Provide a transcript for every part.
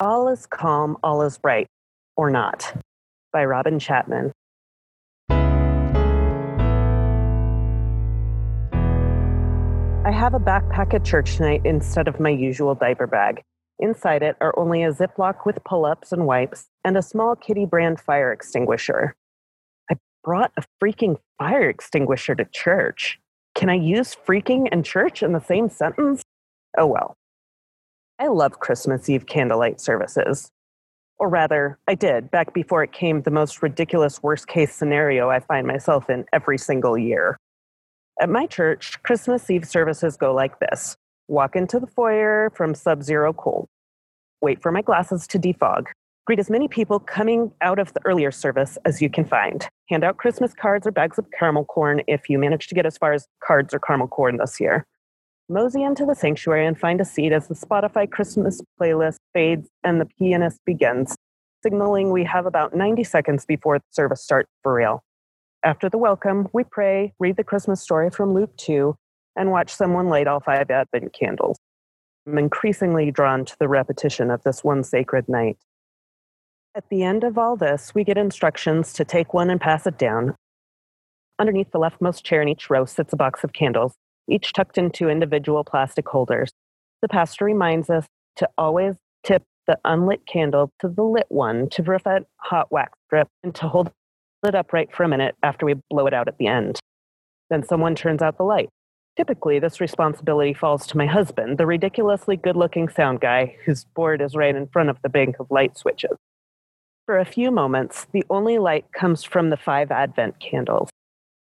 All is calm, all is bright, or not, by Robin Chapman. I have a backpack at church tonight instead of my usual diaper bag. Inside it are only a Ziploc with pull ups and wipes and a small Kiddie brand fire extinguisher. I brought a freaking fire extinguisher to church. Can I use freaking and church in the same sentence? Oh well. I love Christmas Eve candlelight services. Or rather, I did back before it came the most ridiculous worst case scenario I find myself in every single year. At my church, Christmas Eve services go like this walk into the foyer from sub zero cold, wait for my glasses to defog, greet as many people coming out of the earlier service as you can find, hand out Christmas cards or bags of caramel corn if you manage to get as far as cards or caramel corn this year. Mosey into the sanctuary and find a seat as the Spotify Christmas playlist fades and the pianist begins, signaling we have about 90 seconds before the service starts for real. After the welcome, we pray, read the Christmas story from Luke 2, and watch someone light all five Advent candles. I'm increasingly drawn to the repetition of this one sacred night. At the end of all this, we get instructions to take one and pass it down. Underneath the leftmost chair in each row sits a box of candles, each tucked into individual plastic holders. The pastor reminds us to always tip the unlit candle to the lit one to prevent hot wax drip and to hold it upright for a minute after we blow it out at the end. Then someone turns out the light. Typically, this responsibility falls to my husband, the ridiculously good looking sound guy whose board is right in front of the bank of light switches. For a few moments, the only light comes from the five Advent candles.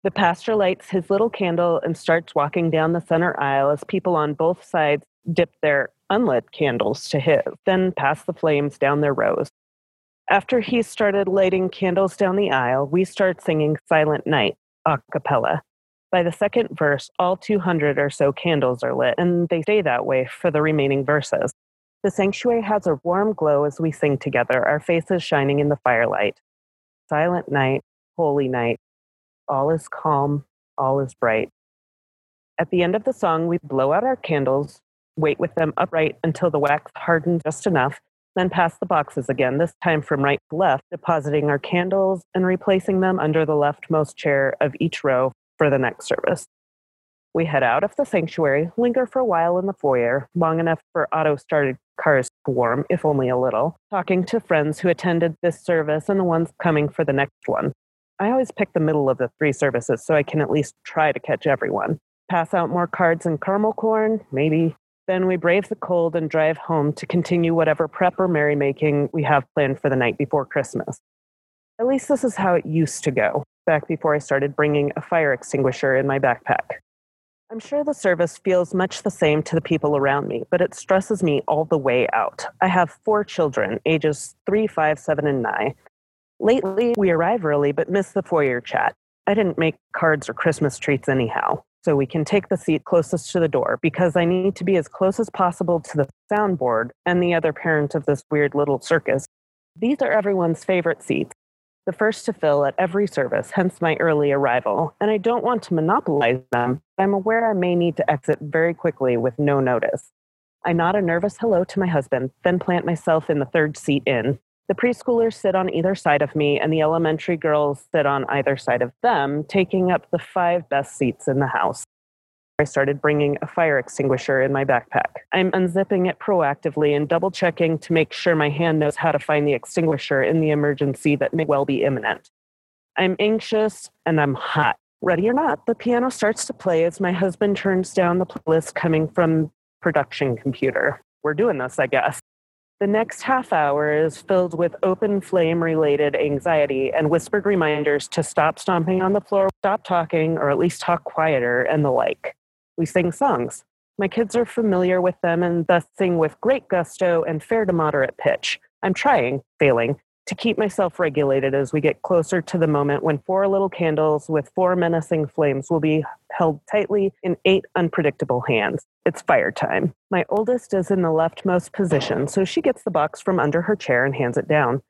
The pastor lights his little candle and starts walking down the center aisle as people on both sides dip their unlit candles to his, then pass the flames down their rows. After he started lighting candles down the aisle, we start singing Silent Night a cappella. By the second verse, all 200 or so candles are lit, and they stay that way for the remaining verses. The sanctuary has a warm glow as we sing together, our faces shining in the firelight. Silent night, holy night, all is calm, all is bright. At the end of the song, we blow out our candles, wait with them upright until the wax hardens just enough, then pass the boxes again, this time from right to left, depositing our candles and replacing them under the leftmost chair of each row for the next service. We head out of the sanctuary, linger for a while in the foyer, long enough for auto started cars to warm, if only a little, talking to friends who attended this service and the ones coming for the next one. I always pick the middle of the three services so I can at least try to catch everyone. Pass out more cards and caramel corn, maybe, then we brave the cold and drive home to continue whatever prep or merrymaking we have planned for the night before Christmas. At least this is how it used to go, back before I started bringing a fire extinguisher in my backpack. I'm sure the service feels much the same to the people around me, but it stresses me all the way out. I have four children, ages three, five, seven, and nine. Lately, we arrive early but miss the foyer chat. I didn't make cards or Christmas treats anyhow so we can take the seat closest to the door because I need to be as close as possible to the soundboard and the other parent of this weird little circus. These are everyone's favorite seats, the first to fill at every service, hence my early arrival, and I don't want to monopolize them. I'm aware I may need to exit very quickly with no notice. I nod a nervous hello to my husband, then plant myself in the third seat in, the preschoolers sit on either side of me, and the elementary girls sit on either side of them, taking up the five best seats in the house. I started bringing a fire extinguisher in my backpack. I'm unzipping it proactively and double checking to make sure my hand knows how to find the extinguisher in the emergency that may well be imminent. I'm anxious and I'm hot. Ready or not, the piano starts to play as my husband turns down the playlist coming from production computer. We're doing this, I guess. The next half hour is filled with open flame related anxiety and whispered reminders to stop stomping on the floor, stop talking, or at least talk quieter, and the like. We sing songs. My kids are familiar with them and thus sing with great gusto and fair to moderate pitch. I'm trying, failing, to keep myself regulated as we get closer to the moment when four little candles with four menacing flames will be held tightly in eight unpredictable hands. It's fire time. My oldest is in the leftmost position, so she gets the box from under her chair and hands it down.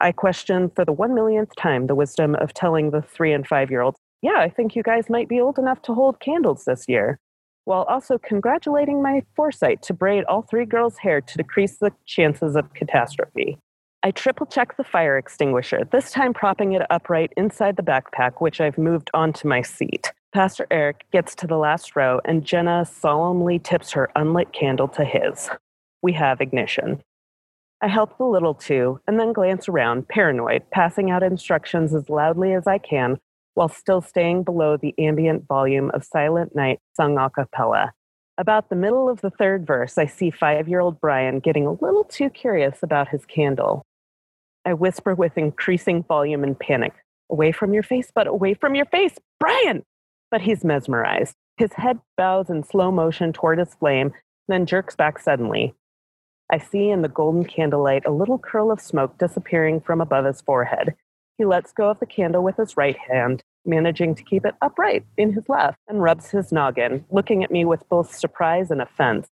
I question for the one millionth time the wisdom of telling the three and five year olds, Yeah, I think you guys might be old enough to hold candles this year. while also congratulating my foresight to braid all three girls' hair to decrease the chances of catastrophe. I triple check the fire extinguisher, this time propping it upright inside the backpack, which I've moved onto my seat. Pastor Eric gets to the last row, and Jenna solemnly tips her unlit candle to his. We have ignition. I help the little two and then glance around, paranoid, passing out instructions as loudly as I can while still staying below the ambient volume of Silent Night sung a cappella. About the middle of the third verse, I see five year old Brian getting a little too curious about his candle. I whisper with increasing volume and panic Away from your face, but away from your face, Brian! But he's mesmerized. His head bows in slow motion toward his flame, then jerks back suddenly. I see in the golden candlelight a little curl of smoke disappearing from above his forehead. He lets go of the candle with his right hand, managing to keep it upright in his left, and rubs his noggin, looking at me with both surprise and offense.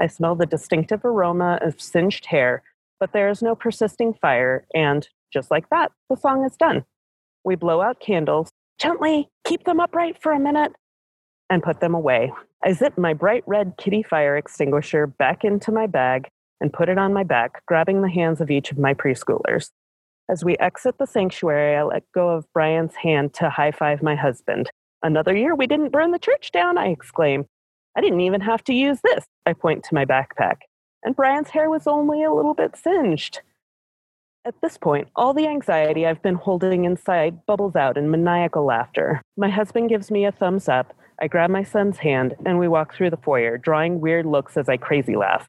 I smell the distinctive aroma of singed hair, but there is no persisting fire, and just like that, the song is done. We blow out candles, gently keep them upright for a minute, and put them away. I zip my bright red Kiddie fire extinguisher back into my bag and put it on my back, grabbing the hands of each of my preschoolers. As we exit the sanctuary, I let go of Brian's hand to high five my husband. Another year we didn't burn the church down, I exclaim. I didn't even have to use this, I point to my backpack. And Brian's hair was only a little bit singed. At this point, all the anxiety I've been holding inside bubbles out in maniacal laughter. My husband gives me a thumbs up. I grab my son's hand and we walk through the foyer, drawing weird looks as I crazy laugh.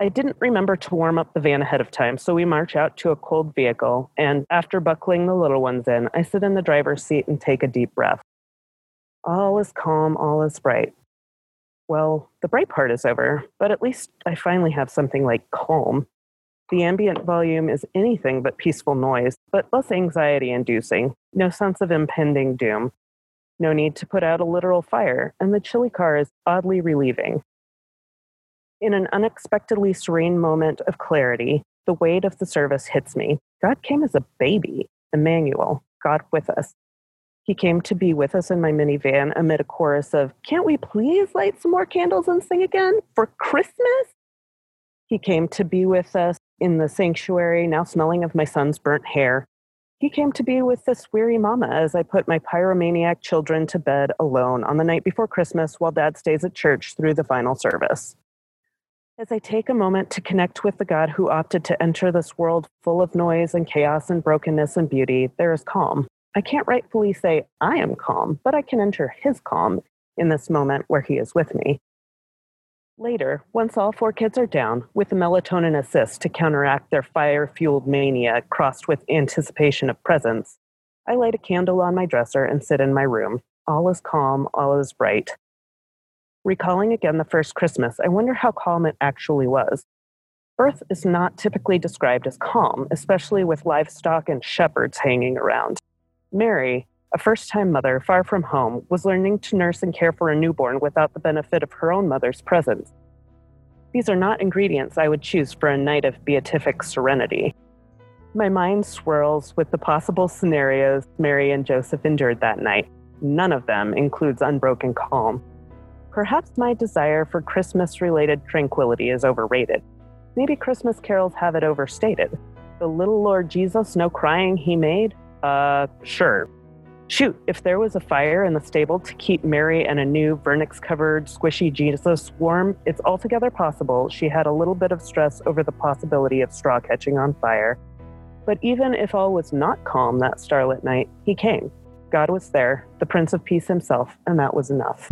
I didn't remember to warm up the van ahead of time, so we march out to a cold vehicle, and after buckling the little ones in, I sit in the driver's seat and take a deep breath. All is calm, all is bright. Well, the bright part is over, but at least I finally have something like calm. The ambient volume is anything but peaceful noise, but less anxiety inducing, no sense of impending doom. No need to put out a literal fire, and the chilly car is oddly relieving. In an unexpectedly serene moment of clarity, the weight of the service hits me. God came as a baby, Emmanuel, God with us. He came to be with us in my minivan amid a chorus of, Can't we please light some more candles and sing again for Christmas? He came to be with us in the sanctuary, now smelling of my son's burnt hair. He came to be with this weary mama as I put my pyromaniac children to bed alone on the night before Christmas while dad stays at church through the final service. As I take a moment to connect with the God who opted to enter this world full of noise and chaos and brokenness and beauty, there is calm. I can't rightfully say I am calm, but I can enter his calm in this moment where he is with me. Later, once all four kids are down, with melatonin assist to counteract their fire fueled mania crossed with anticipation of presents, I light a candle on my dresser and sit in my room. All is calm, all is bright. Recalling again the first Christmas, I wonder how calm it actually was. Earth is not typically described as calm, especially with livestock and shepherds hanging around. Mary, a first time mother far from home, was learning to nurse and care for a newborn without the benefit of her own mother's presence. These are not ingredients I would choose for a night of beatific serenity. My mind swirls with the possible scenarios Mary and Joseph endured that night. None of them includes unbroken calm. Perhaps my desire for Christmas related tranquility is overrated. Maybe Christmas carols have it overstated. The little Lord Jesus, no crying he made? Uh, sure, Shoot, if there was a fire in the stable to keep Mary and a new vernix covered squishy Jesus warm, it's altogether possible she had a little bit of stress over the possibility of straw catching on fire. But even if all was not calm that starlit night, he came. God was there, the Prince of Peace himself, and that was enough.